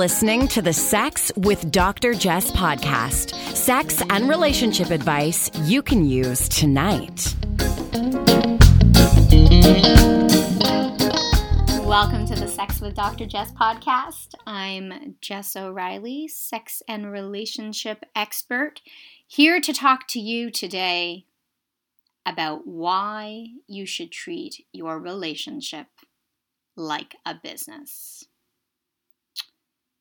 listening to the Sex with Dr. Jess podcast sex and relationship advice you can use tonight. Welcome to the Sex with Dr. Jess podcast. I'm Jess O'Reilly, sex and relationship expert, here to talk to you today about why you should treat your relationship like a business.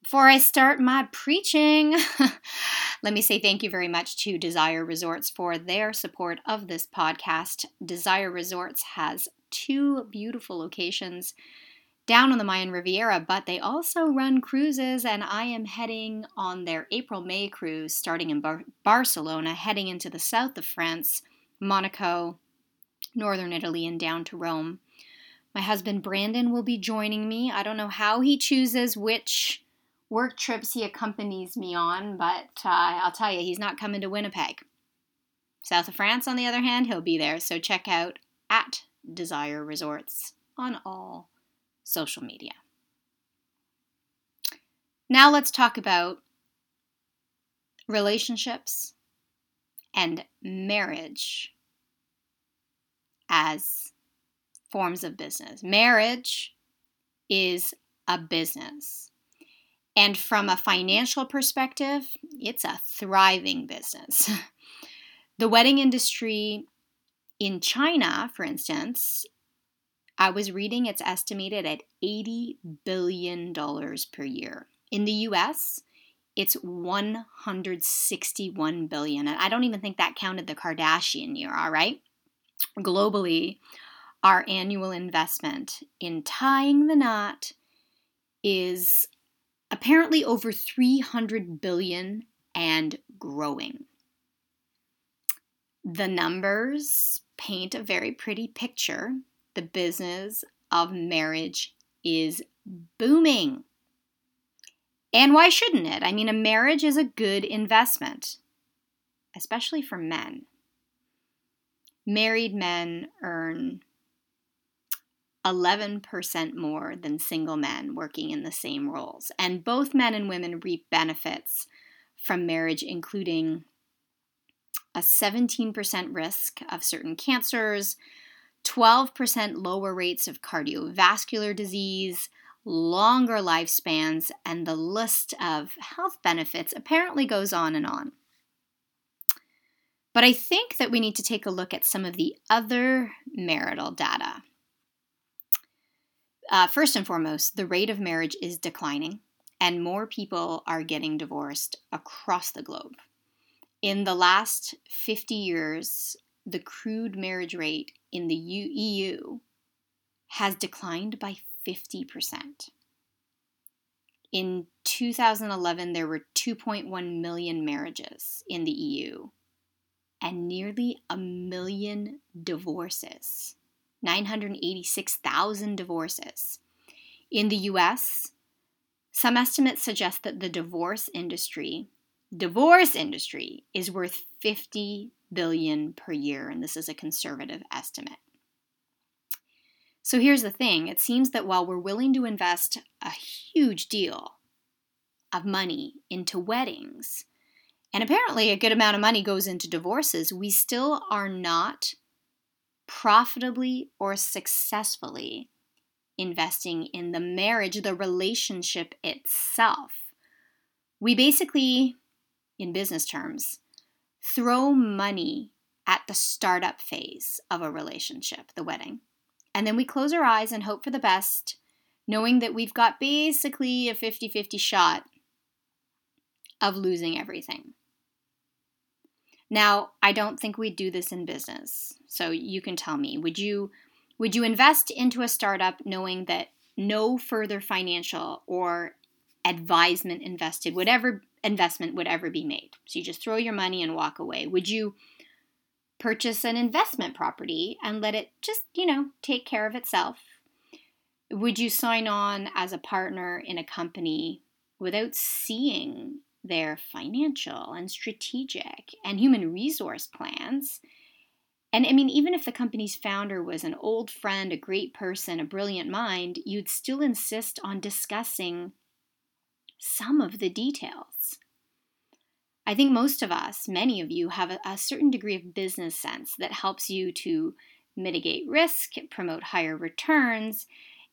Before I start my preaching, let me say thank you very much to Desire Resorts for their support of this podcast. Desire Resorts has two beautiful locations down on the Mayan Riviera, but they also run cruises, and I am heading on their April May cruise starting in Bar- Barcelona, heading into the south of France, Monaco, northern Italy, and down to Rome. My husband Brandon will be joining me. I don't know how he chooses which work trips he accompanies me on, but uh, I'll tell you, he's not coming to Winnipeg. South of France, on the other hand, he'll be there, so check out at Desire Resorts on all social media. Now let's talk about relationships and marriage as forms of business. Marriage is a business. And from a financial perspective, it's a thriving business. the wedding industry in China, for instance, I was reading it's estimated at $80 billion per year. In the US, it's 161 billion. And I don't even think that counted the Kardashian year, all right? Globally, our annual investment in tying the knot is apparently over 300 billion and growing. The numbers paint a very pretty picture. The business of marriage is booming. And why shouldn't it? I mean, a marriage is a good investment, especially for men. Married men earn 11% more than single men working in the same roles. And both men and women reap benefits from marriage, including a 17% risk of certain cancers, 12% lower rates of cardiovascular disease, longer lifespans, and the list of health benefits apparently goes on and on. But I think that we need to take a look at some of the other marital data uh, first and foremost, the rate of marriage is declining, and more people are getting divorced across the globe. In the last 50 years, the crude marriage rate in the EU has declined by 50%. In 2011, there were 2.1 million marriages in the EU and nearly a million divorces. 986,000 divorces. In the US, some estimates suggest that the divorce industry, divorce industry is worth 50 billion per year and this is a conservative estimate. So here's the thing, it seems that while we're willing to invest a huge deal of money into weddings, and apparently a good amount of money goes into divorces, we still are not profitably or successfully investing in the marriage, the relationship itself. We basically, in business terms, throw money at the startup phase of a relationship, the wedding. And then we close our eyes and hope for the best, knowing that we've got basically a 50 50 shot of losing everything. Now, I don't think we'd do this in business. So you can tell me, would you would you invest into a startup knowing that no further financial or advisement invested, whatever investment would ever be made? So you just throw your money and walk away. Would you purchase an investment property and let it just, you know, take care of itself? Would you sign on as a partner in a company without seeing their financial and strategic and human resource plans. And I mean, even if the company's founder was an old friend, a great person, a brilliant mind, you'd still insist on discussing some of the details. I think most of us, many of you, have a, a, certain degree of business sense that helps you to mitigate risk, promote higher returns.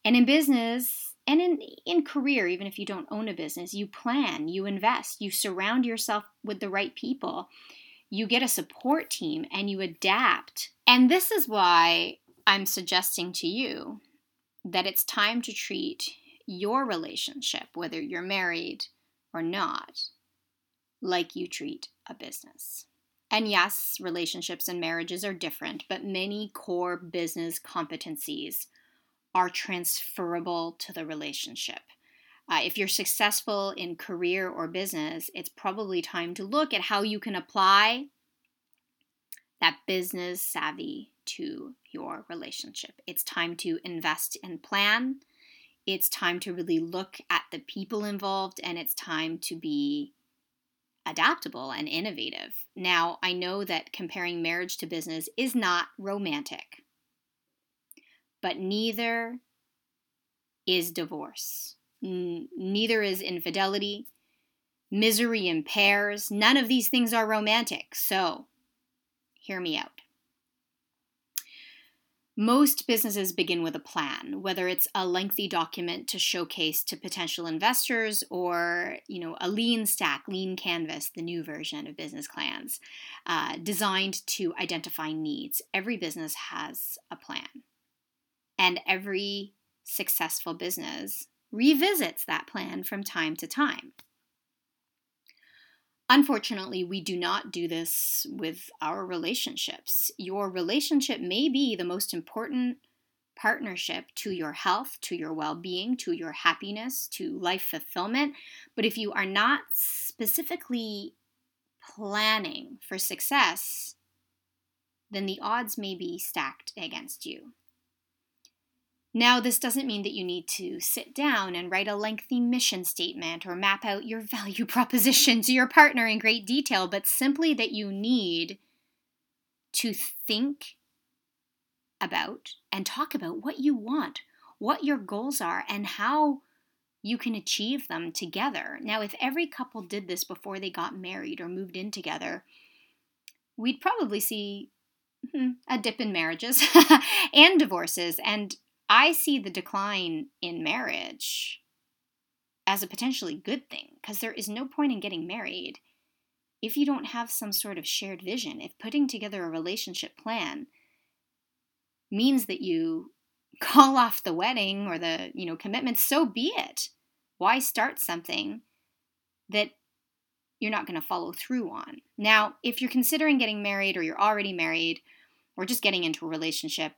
And in business and in, in career, even if you don't own a business, you plan, you invest, you surround yourself with the right people, you get a support team, and you adapt. And this is why I'm suggesting to you that it's time to treat your relationship, whether you're married or not, like you treat a business. And yes, relationships and marriages are different, but many core business competencies are transferable to the relationship. Uh, if you're successful in career or business, it's probably time to look at how you can apply that business savvy to your relationship. It's time to invest and plan. It's time to really look at the people involved, and it's time to be adaptable and innovative. Now, I know that comparing marriage to business is not romantic, but neither is divorce, N- neither is infidelity, misery impairs. None of these things are romantic. So, hear me out. Most businesses begin with a plan, whether it's a lengthy document to showcase to potential investors or, you know, a lean stack, lean canvas, the new version of business plans, uh, designed to identify needs. Every business has a plan. And every successful business revisits that plan from time to time. Unfortunately, we do not do this with our relationships. Your relationship may be the most important partnership to your health, to your well being, to your happiness, to life fulfillment. But if you are not specifically planning for success, then the odds may be stacked against you. Now, this doesn't mean that you need to sit down and write a lengthy mission statement or map out your value proposition to your partner in great detail, but simply that you need to think about and talk about what you want, what your goals are, and how you can achieve them together. Now, if every couple did this before they got married or moved in together, we'd probably see hmm, a dip in marriages and divorces and I see the decline in marriage as a potentially good thing because there is no point in getting married if you don't have some sort of shared vision. If putting together a relationship plan means that you call off the wedding or the, you know, commitment, so be it. Why start something that you're not going to follow through on? Now, if you're considering getting married or you're already married or just getting into a relationship,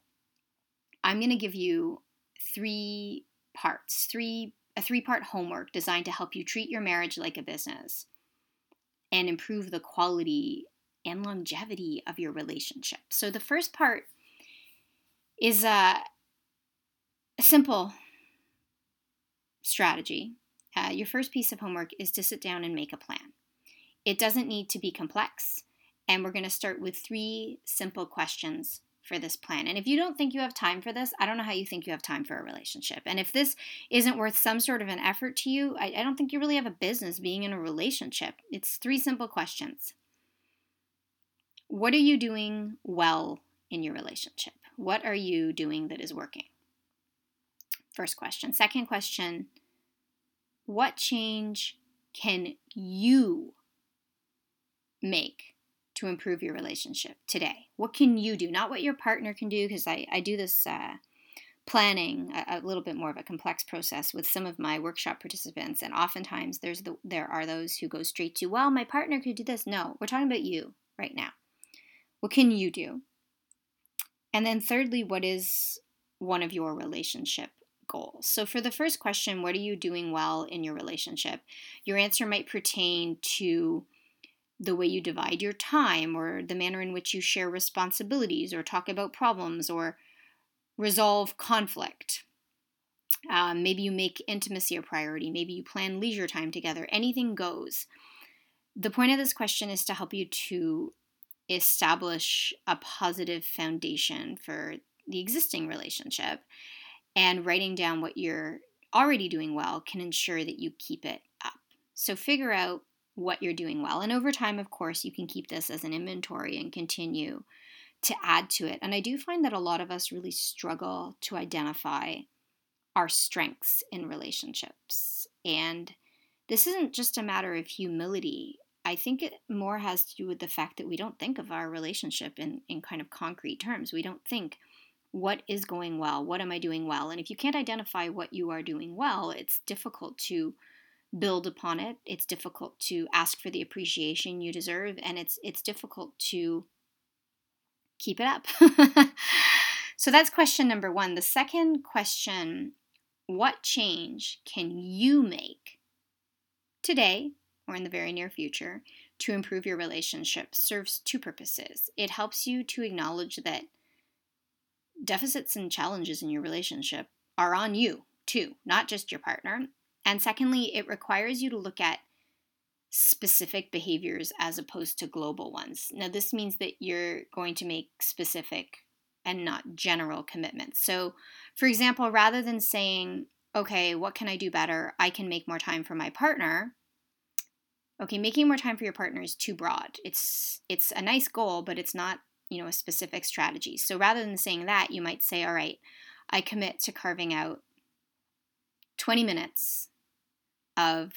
I'm going to give you three parts, three a three-part homework designed to help you treat your marriage like a business and improve the quality and longevity of your relationship. So the first part is a, a simple strategy. Uh, your first piece of homework is to sit down and make a plan. It doesn't need to be complex, and we're going to start with three simple questions for this plan. And if you don't think you have time for this, I don't know how you think you have time for a relationship. And if this isn't worth some sort of an effort to you, I, I don't think you really have a business being in a relationship. It's three simple questions. What are you doing well in your relationship? What are you doing that is working? First question. Second question What change can you make to improve your relationship today? What can you do? Not what your partner can do, because I, I do this uh, planning a, a, little bit more of a complex process with some of my workshop participants, and oftentimes there's the, there are those who go straight to, well, my partner could do this. No, we're talking about you right now. What can you do? And then thirdly, what is one of your relationship goals? So for the first question, what are you doing well in your relationship? Your answer might pertain to the way you divide your time or the manner in which you share responsibilities or talk about problems or resolve conflict. Um, maybe you make intimacy a priority. Maybe you plan leisure time together. Anything goes. The point of this question is to help you to establish a positive foundation for the existing relationship. And writing down what you're already doing well can ensure that you keep it up. So figure out what you're doing well. And over time, of course, you can keep this as an inventory and continue to add to it. And I do find that a lot of us really struggle to identify our strengths in relationships. And this isn't just a matter of humility. I think it more has to do with the fact that we don't think of our relationship in, in kind of concrete terms. We don't think, what is going well? What am I doing well? And if you can't identify what you are doing well, it's difficult to build upon it. It's difficult to ask for the appreciation you deserve, and it's it's difficult to keep it up. so that's question number one. The second question what change can you make today or in the very near future to improve your relationship serves two purposes. It helps you to acknowledge that deficits and challenges in your relationship are on you too, not just your partner. And secondly, it requires you to look at specific behaviors as opposed to global ones. Now, this means that you're going to make specific and not general commitments. So, for example, rather than saying, okay, what can I do better? I can make more time for my partner. Okay, making more time for your partner is too broad. It's it's a nice goal, but it's not, you know, a specific strategy. So rather than saying that, you might say, all right, I commit to carving out 20 minutes of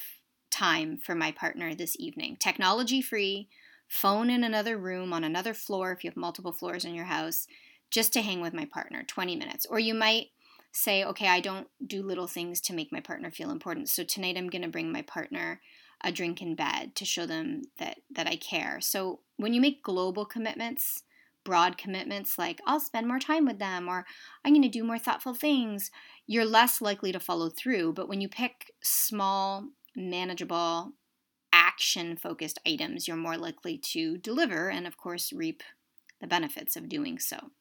time for my partner this evening. Technology free, phone in another room on another floor if you have multiple floors in your house, just to hang with my partner, 20 minutes. Or you might say, okay, I don't do little things to make my partner feel important. So tonight I'm going to bring my partner a drink in bed to show them that that I care. So when you make global commitments, broad commitments like I'll spend more time with them or I'm going to do more thoughtful things, you're less likely to follow through. But when you pick small, manageable, action focused items, you're more likely to deliver and, of course, reap the benefits of doing so.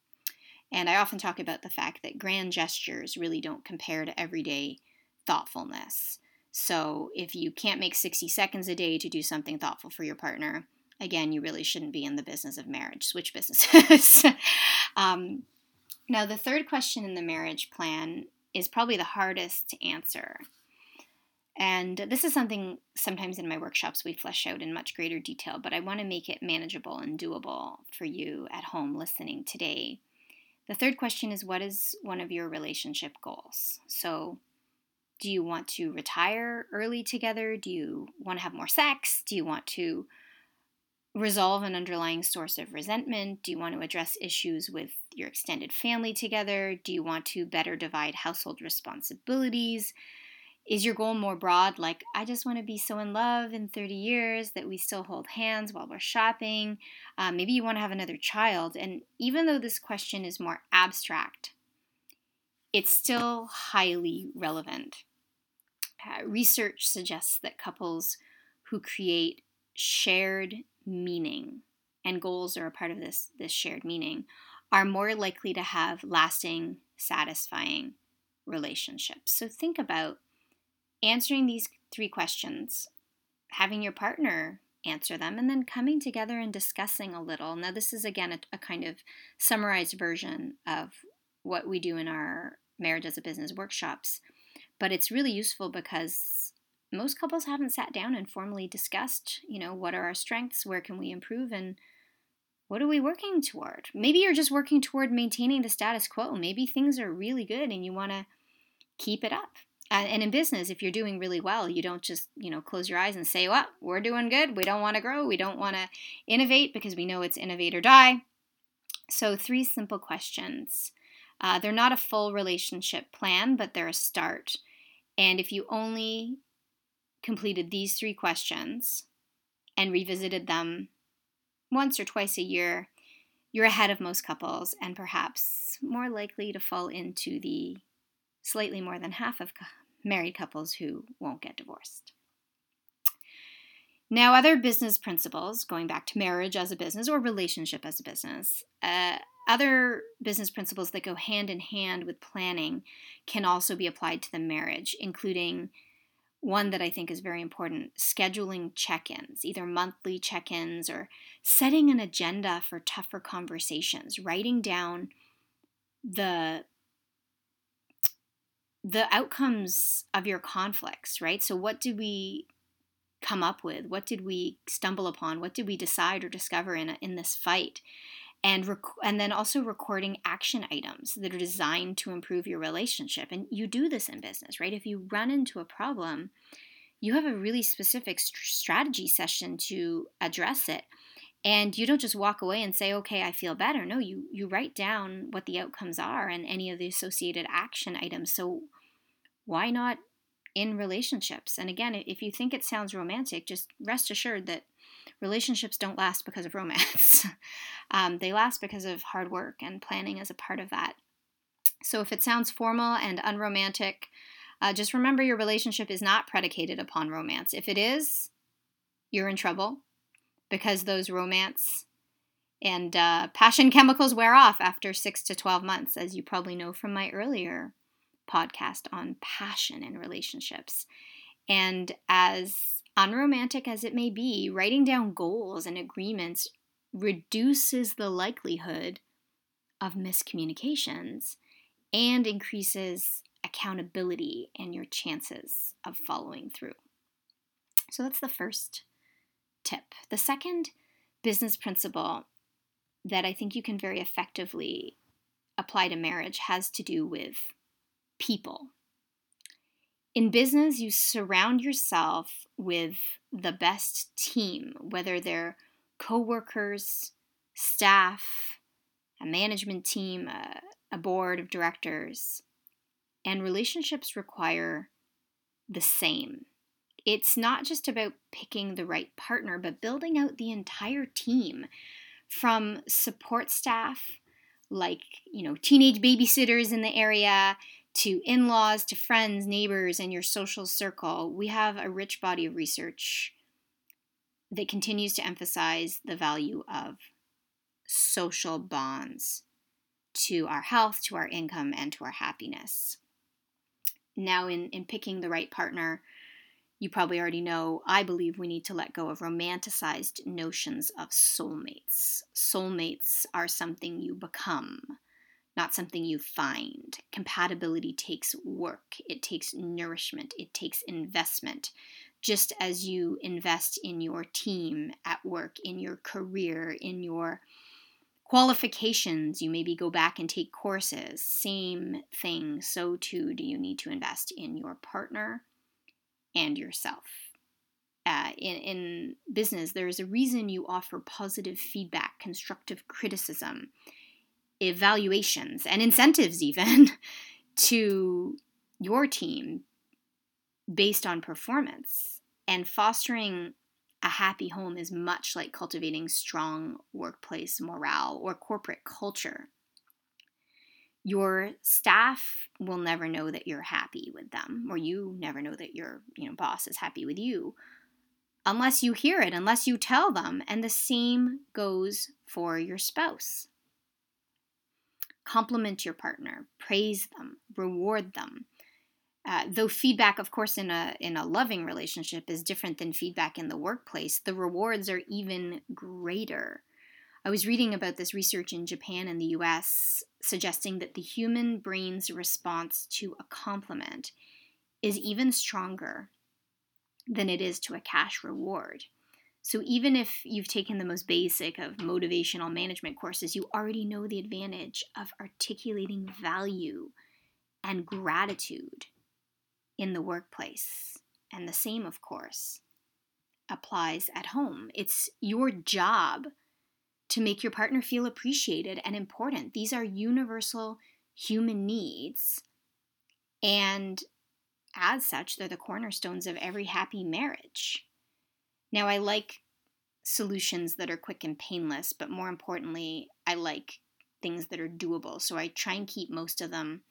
And I often talk about the fact that grand gestures really don't compare to everyday thoughtfulness. So if you can't make 60 seconds a day to do something thoughtful for your partner, again, you really shouldn't be in the business of marriage. Switch businesses. um, now, the third question in the marriage plan is probably the hardest to answer. And this is something sometimes in my workshops we flesh out in much greater detail, but I want to make it manageable and doable for you at home listening today. The third question is what is one of your relationship goals? So, do you want to retire early together? Do you want to have more sex? Do you want to resolve an underlying source of resentment? Do you want to address issues with your extended family together? Do you want to better divide household responsibilities? Is your goal more broad, like, I just want to be so in love in 30 years that we still hold hands while we're shopping? Uh, maybe you want to have another child. And even though this question is more abstract, it's still highly relevant. Uh, research suggests that couples who create shared meaning, and goals are a part of this, this shared meaning, are more likely to have lasting, satisfying relationships. So think about answering these three questions, having your partner answer them, and then coming together and discussing a little. Now, this is again a, a kind of summarized version of what we do in our marriage as a business workshops, but it's really useful because most couples haven't sat down and formally discussed, you know, what are our strengths, where can we improve, and what are we working toward? Maybe you're just working toward maintaining the status quo. Maybe things are really good and you want to keep it up. And in business, if you're doing really well, you don't just, you know, close your eyes and say, well, we're doing good. We don't want to grow. We don't want to innovate because we know it's innovate or die. So, three simple questions. Uh, they're not a full relationship plan, but they're a start. And if you only completed these three questions and revisited them once or twice a year, you're ahead of most couples and perhaps more likely to fall into the slightly more than half of married couples who won't get divorced. Now, other business principles, going back to marriage as a business or relationship as a business, uh, other business principles that go hand in hand with planning can also be applied to the marriage, including one that I think is very important scheduling check ins, either monthly check ins or setting an agenda for tougher conversations, writing down the the outcomes of your conflicts, right? So, what did we come up with? What did we stumble upon? What did we decide or discover in, in this fight? And, rec- and then also recording action items that are designed to improve your relationship. And you do this in business, right? If you run into a problem, you have a really specific st- strategy session to address it. And you don't just walk away and say, okay, I feel better. No, you, you write down what the outcomes are and any of the associated action items. So why not in relationships? And again, if you think it sounds romantic, just rest assured that relationships don't last because of romance. um, they last because of hard work, and planning is a part of that. So if it sounds formal and unromantic, uh, just remember your relationship is not predicated upon romance. If it is, you're in trouble because those romance and uh, passion chemicals wear off after six to 12 months, as you probably know from my earlier podcast on passion in relationships. And as unromantic as it may be, writing down goals and agreements reduces the likelihood of miscommunications and increases accountability and your chances of following through. So that's the first tip. The second business principle that I think you can very effectively apply to marriage has to do with people. In business, you surround yourself with the best team, whether they're coworkers, staff, a management team, a, a board of directors, and relationships require the same. It's not just about picking the right partner, but building out the entire team from support staff like, you know, teenage babysitters in the area to in laws, to friends, neighbors, and your social circle, we have a rich body of research that continues to emphasize the value of social bonds to our health, to our income, and to our happiness. Now, in, in picking the right partner, you probably already know, I believe we need to let go of romanticized notions of soulmates. Soulmates are something you become not something you find. Compatibility takes work, it takes nourishment, it takes investment. Just as you invest in your team at work, in your career, in your qualifications, you maybe go back and take courses. Same thing, so too do you need to invest in your partner and yourself. Uh, in, in business, there is a reason you offer positive feedback, constructive criticism evaluations and incentives, even to your team based on performance. And fostering a happy home is much like cultivating strong workplace morale or corporate culture. Your staff will never know that you're happy with them, or you never know that your you know, boss is happy with you unless you hear it, unless you tell them. And the same goes for your spouse compliment your partner, praise them, reward them. Uh, though feedback, of course, in a in a loving relationship is different than feedback in the workplace, the rewards are even greater. I was reading about this research in Japan and the U.S. suggesting that the human brain's response to a compliment is even stronger than it is to a cash reward. So even if you've taken the most basic of motivational management courses, you already know the advantage of articulating value and gratitude in the workplace. And the same, of course, applies at home. It's your job to make your partner feel appreciated and important. These are universal human needs. And as such, they're the cornerstones of every happy marriage. Now, I like solutions that are quick and painless, but more importantly, I like things that are doable. So I try and keep most of them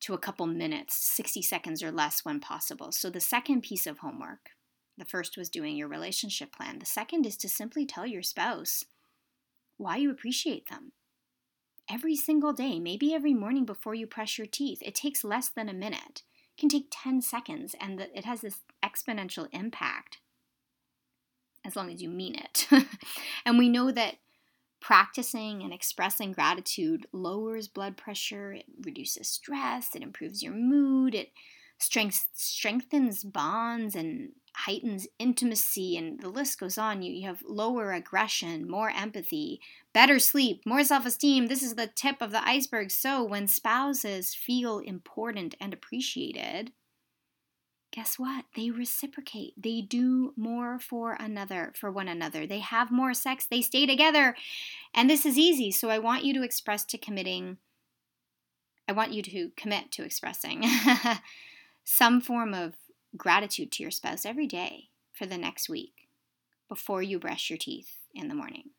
to a couple minutes, 60 seconds or less when possible. So the second piece of homework, the first was doing your relationship plan. The second is to simply tell your spouse why you appreciate them. Every single day, maybe every morning before you brush your teeth. It takes less than a minute. It can take 10 seconds, and it has this exponential impact as long as you mean it. and we know that practicing and expressing gratitude lowers blood pressure, it reduces stress, it improves your mood, it strength, strengthens bonds and heightens intimacy, and the list goes on. You, you have lower aggression, more empathy, better sleep, more self esteem. This is the tip of the iceberg. So, when spouses feel important and appreciated, guess what? They reciprocate. They do more for another, for one another. They have more sex. They stay together. And this is easy. So, I want you to express to committing. I want you to commit to expressing some form of gratitude to your spouse every day for the next week before you brush your teeth in the morning.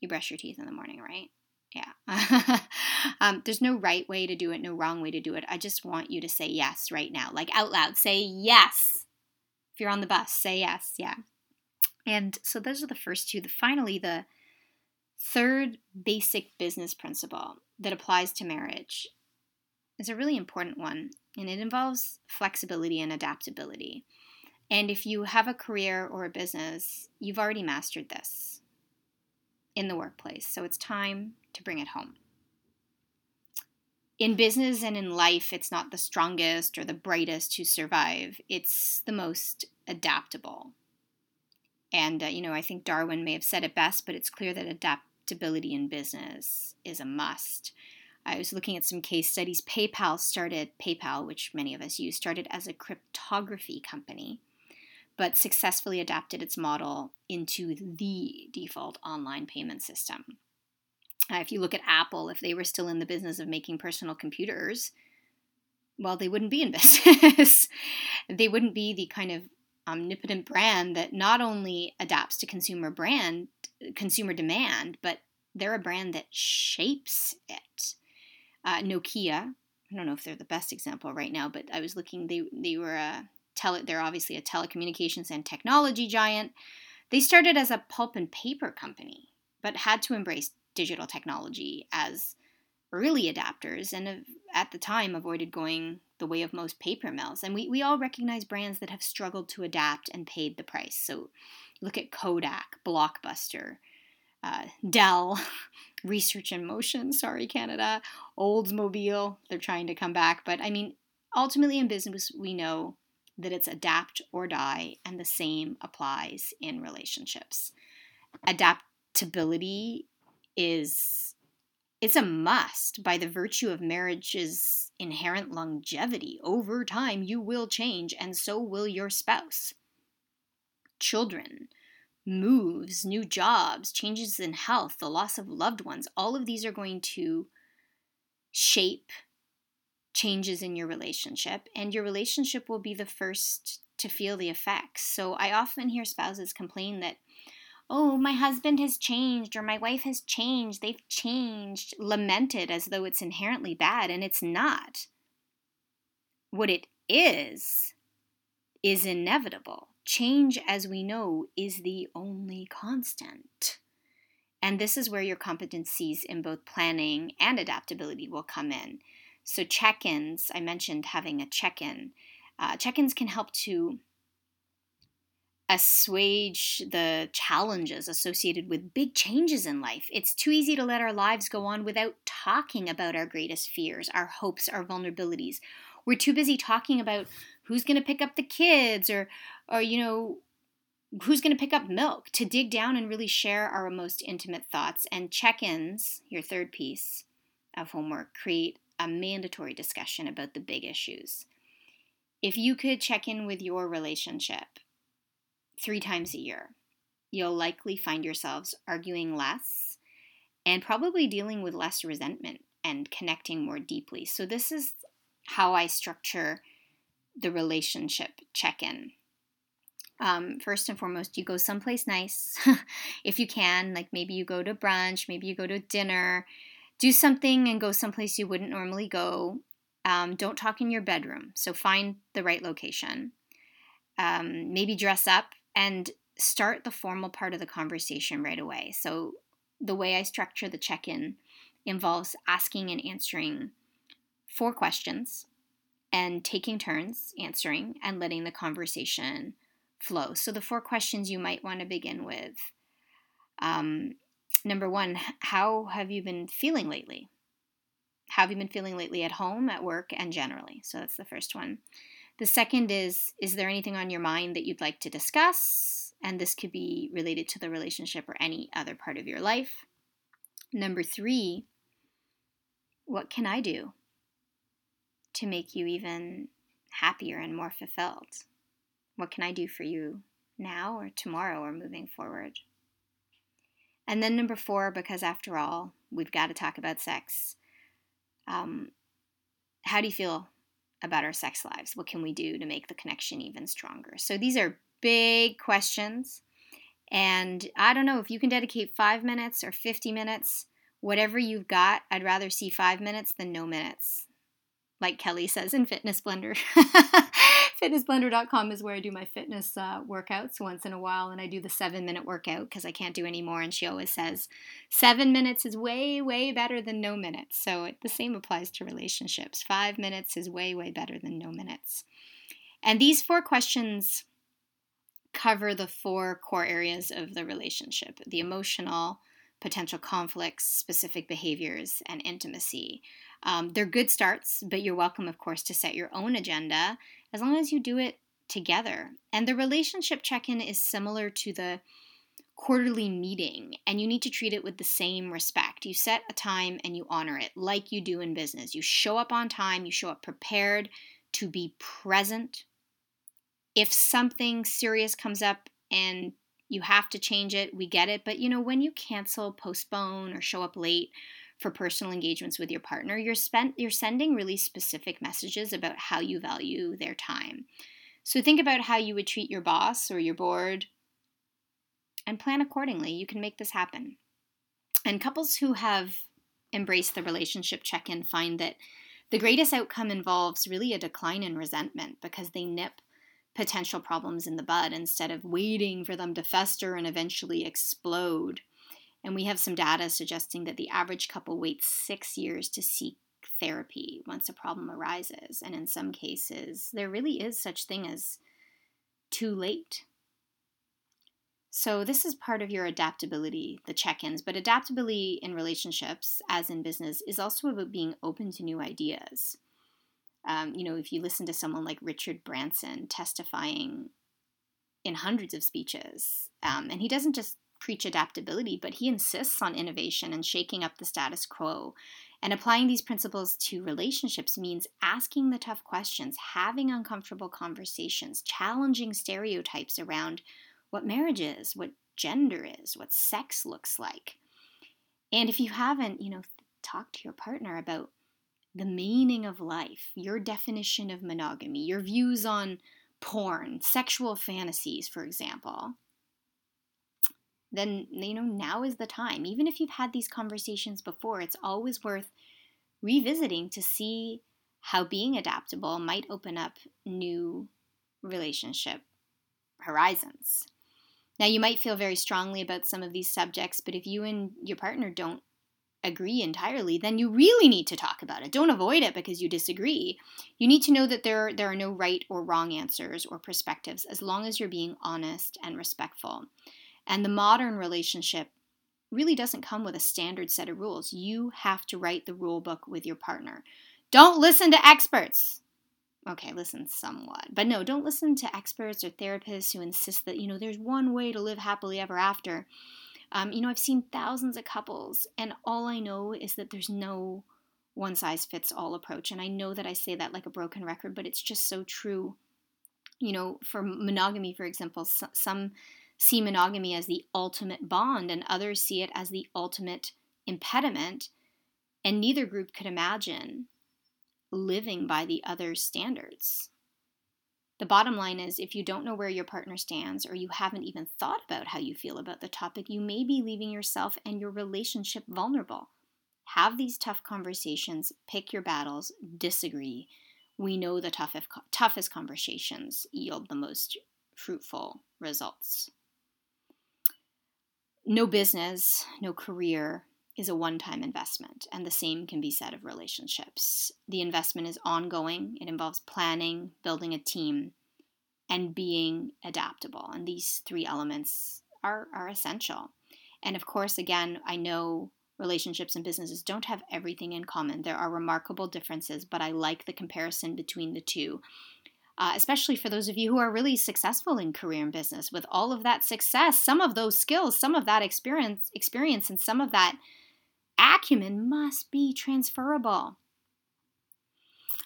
You brush your teeth in the morning, right? Yeah. um, there's no right way to do it, no wrong way to do it. I just want you to say yes right now, like out loud. Say yes. If you're on the bus, say yes. Yeah. And so those are the first two. The finally, the third basic business principle that applies to marriage is a really important one, and it involves flexibility and adaptability. And if you have a career or a business, you've already mastered this in the workplace. So it's time to bring it home. In business and in life, it's not the strongest or the brightest to survive, it's the most adaptable. And, uh, you know, I think Darwin may have said it best, but it's clear that adaptability in business is a must. I was looking at some case studies. PayPal started, PayPal, which many of us use, started as a cryptography company, but successfully adapted its model into the default online payment system. Uh, if you look at Apple, if they were still in the business of making personal computers, well, they wouldn't be in business. they wouldn't be the kind of omnipotent brand that not only adapts to consumer brand consumer demand, but they're a brand that shapes it. Uh, Nokia, I don't know if they're the best example right now, but I was looking. They they were a tele. They're obviously a telecommunications and technology giant. They started as a pulp and paper company, but had to embrace digital technology as early adapters, and at the time avoided going the way of most paper mills. And we, we all recognize brands that have struggled to adapt and paid the price. So look at Kodak, Blockbuster, uh, Dell, Research in Motion, sorry, Canada, Oldsmobile, they're trying to come back. But I mean, ultimately in business, we know that it's adapt or die, and the same applies in relationships. Adaptability is it's a must by the virtue of marriage's inherent longevity. Over time, you will change, and so will your spouse. Children, moves, new jobs, changes in health, the loss of loved ones, all of these are going to shape changes in your relationship, and your relationship will be the first to feel the effects. So I often hear spouses complain that, oh, my husband has changed or my wife has changed, they've changed, lamented as though it's inherently bad, and it's not. What it is, is inevitable. Change, as we know, is the only constant. And this is where your competencies in both planning and adaptability will come in. So, check ins, I mentioned having a check in. Uh, check ins can help to assuage the challenges associated with big changes in life. It's too easy to let our lives go on without talking about our greatest fears, our hopes, our vulnerabilities. We're too busy talking about who's going to pick up the kids or or you know who's going to pick up milk to dig down and really share our most intimate thoughts and check-ins your third piece of homework create a mandatory discussion about the big issues if you could check in with your relationship three times a year you'll likely find yourselves arguing less and probably dealing with less resentment and connecting more deeply so this is how i structure the relationship check in. Um, first and foremost, you go someplace nice if you can. Like maybe you go to brunch, maybe you go to dinner. Do something and go someplace you wouldn't normally go. Um, don't talk in your bedroom. So find the right location. Um, maybe dress up and start the formal part of the conversation right away. So the way I structure the check in involves asking and answering four questions and taking turns answering and letting the conversation flow. So, the four questions you might want to begin with um, number one, how have you been feeling lately? how have you been feeling lately at home, at work, and generally? So that's the first one. The second is Is there anything on your mind that you'd like to discuss? And this could be related to the relationship or any other part of your life. Number three, What can I do to make you even happier and more fulfilled? What can I do for you now or tomorrow or moving forward? And then number four, because after all, we've got to talk about sex. Um, how do you feel about our sex lives? What can we do to make the connection even stronger? So these are big questions. And I don't know if you can dedicate five minutes or 50 minutes, whatever you've got, I'd rather see five minutes than no minutes like Kelly says in Fitness Blender. FitnessBlender.com is where I do my fitness uh, workouts once in a while, and I do the seven minute workout because I can't do any more. And she always says seven minutes is way, way better than no minutes. So it, the same applies to relationships. Five minutes is way, way better than no minutes. And these four questions cover the four core areas of the relationship the emotional, potential conflicts, specific behaviors, and intimacy. Um, they're good starts, but you're welcome, of course, to set your own agenda as long as you do it together. And the relationship check in is similar to the quarterly meeting, and you need to treat it with the same respect. You set a time and you honor it like you do in business. You show up on time, you show up prepared to be present. If something serious comes up and you have to change it, we get it. But you know, when you cancel, postpone, or show up late, for personal engagements with your partner, you're spent you're sending really specific messages about how you value their time. So think about how you would treat your boss or your board and plan accordingly. You can make this happen. And couples who have embraced the relationship check-in find that the greatest outcome involves really a decline in resentment because they nip potential problems in the bud instead of waiting for them to fester and eventually explode. And we have some data suggesting that the average couple waits six years to seek therapy once a problem arises. And in some cases, there really is such thing as too late. So, this is part of your adaptability, the check ins. But adaptability in relationships, as in business, is also about being open to new ideas. Um, you know, if you listen to someone like Richard Branson testifying in hundreds of speeches, um, and he doesn't just preach adaptability, but he insists on innovation and shaking up the status quo. And applying these principles to relationships means asking the tough questions, having uncomfortable conversations, challenging stereotypes around what marriage is, what gender is, what sex looks like. And if you haven't, you know, talked to your partner about the meaning of life, your definition of monogamy, your views on porn, sexual fantasies, for example, then you know now is the time. Even if you've had these conversations before, it's always worth revisiting to see how being adaptable might open up new relationship horizons. Now, you might feel very strongly about some of these subjects, but if you and your partner don't agree entirely, then you really need to talk about it. Don't avoid it because you disagree. You need to know that there, there are no right or wrong answers or perspectives as long as you're being honest and respectful. And the modern relationship really doesn't come with a standard set of rules. You have to write the rule book with your partner. Don't listen to experts. Okay, listen somewhat. But no, don't listen to experts or therapists who insist that, you know, there's one way to live happily ever after. Um, you know, I've seen thousands of couples, and all I know is that there's no one size fits all approach. And I know that I say that like a broken record, but it's just so true. You know, for monogamy, for example, some see monogamy as the ultimate bond, and others see it as the ultimate impediment. And neither group could imagine living by the other's standards. The bottom line is if you don't know where your partner stands or you haven't even thought about how you feel about the topic, you may be leaving yourself and your relationship vulnerable. Have these tough conversations, pick your battles, disagree. We know the toughest, toughest conversations yield the most fruitful results. No business, no career is a one time investment, and the same can be said of relationships. The investment is ongoing, it involves planning, building a team, and being adaptable. And these three elements are, are essential. And of course, again, I know relationships and businesses don't have everything in common. There are remarkable differences, but I like the comparison between the two. Uh, especially for those of you who are really successful in career and business. With all of that success some of those skills some of that experience experience and some of that acumen must be transferable.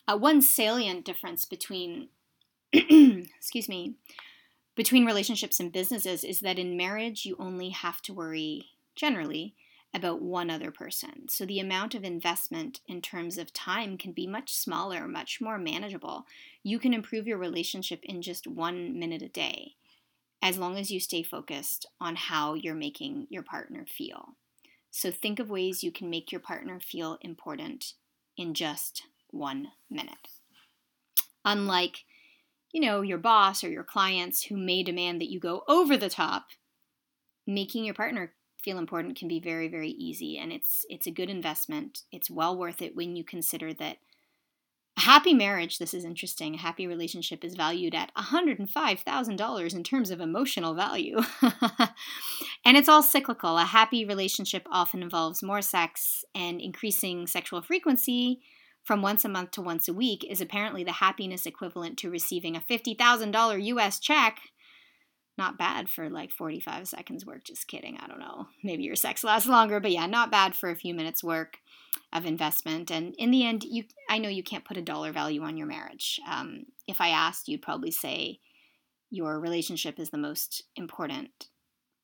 Uh, one salient difference between excuse me between relationships and businesses is that in marriage you only have to worry generally about one other person. So the amount of investment in terms of time can be much smaller, much more manageable. You can improve your relationship in just one minute a day as long as you stay focused on how you're making your partner feel. So think of ways you can make your partner feel important in just one minute. Unlike, you know, your boss or your clients who may demand that you go over the top, making your partner feel important can be very very easy and it's it's a good investment. It's well worth it when you consider that a happy marriage this is interesting a happy relationship is valued at $105000 in terms of emotional value. And it's all cyclical. A happy relationship often involves more sex and increasing sexual frequency from once a month to once a week is apparently the happiness equivalent to receiving a $50,000 US check not bad for like 45 seconds work. Just kidding. I don't know. Maybe your sex lasts longer, but yeah, not bad for a few minutes work of investment. And in the end, you I know you can't put a dollar value on your marriage. Um, if I asked, you'd probably say your relationship is the most important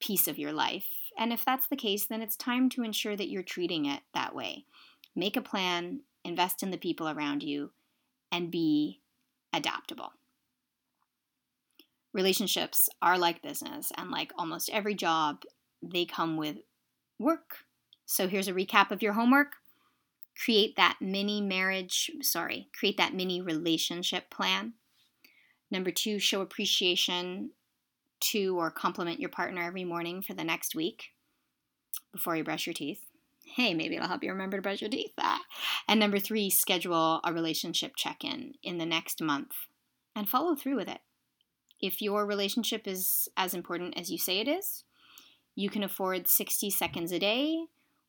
piece of your life. And if that's the case, then it's time to ensure that you're treating it that way. Make a plan, invest in the people around you, and be adaptable relationships are like business and like almost every job they come with work. So here's a recap of your homework. Create that mini marriage sorry create that mini relationship plan. Number two show appreciation to or compliment your partner every morning for the next week before you brush your teeth. Hey maybe it'll help you remember to brush your teeth. And number three schedule a relationship check-in in the next month and follow through with it if your relationship is as important as you say it is, you can afford 60 seconds a day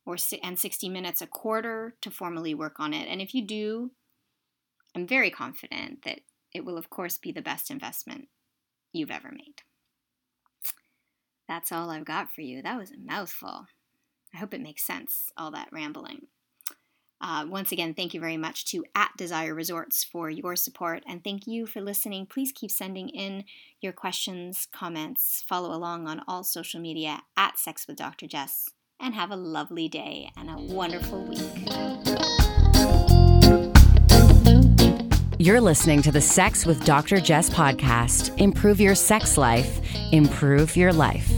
or and 60 minutes a quarter to formally work on it. And if you do, I'm very confident that it will of course be the best investment you've ever made. That's all I've got for you. That was a mouthful. I hope it makes sense, all that rambling. Uh, once again, thank you very much to at Desire Resorts for your support, and thank you for listening. Please keep sending in your questions, comments, follow along on all social media at Sex with Dr. Jess, and have a lovely day and a wonderful week. You're listening to the Sex with Dr. Jess podcast. Improve your sex life, improve your life.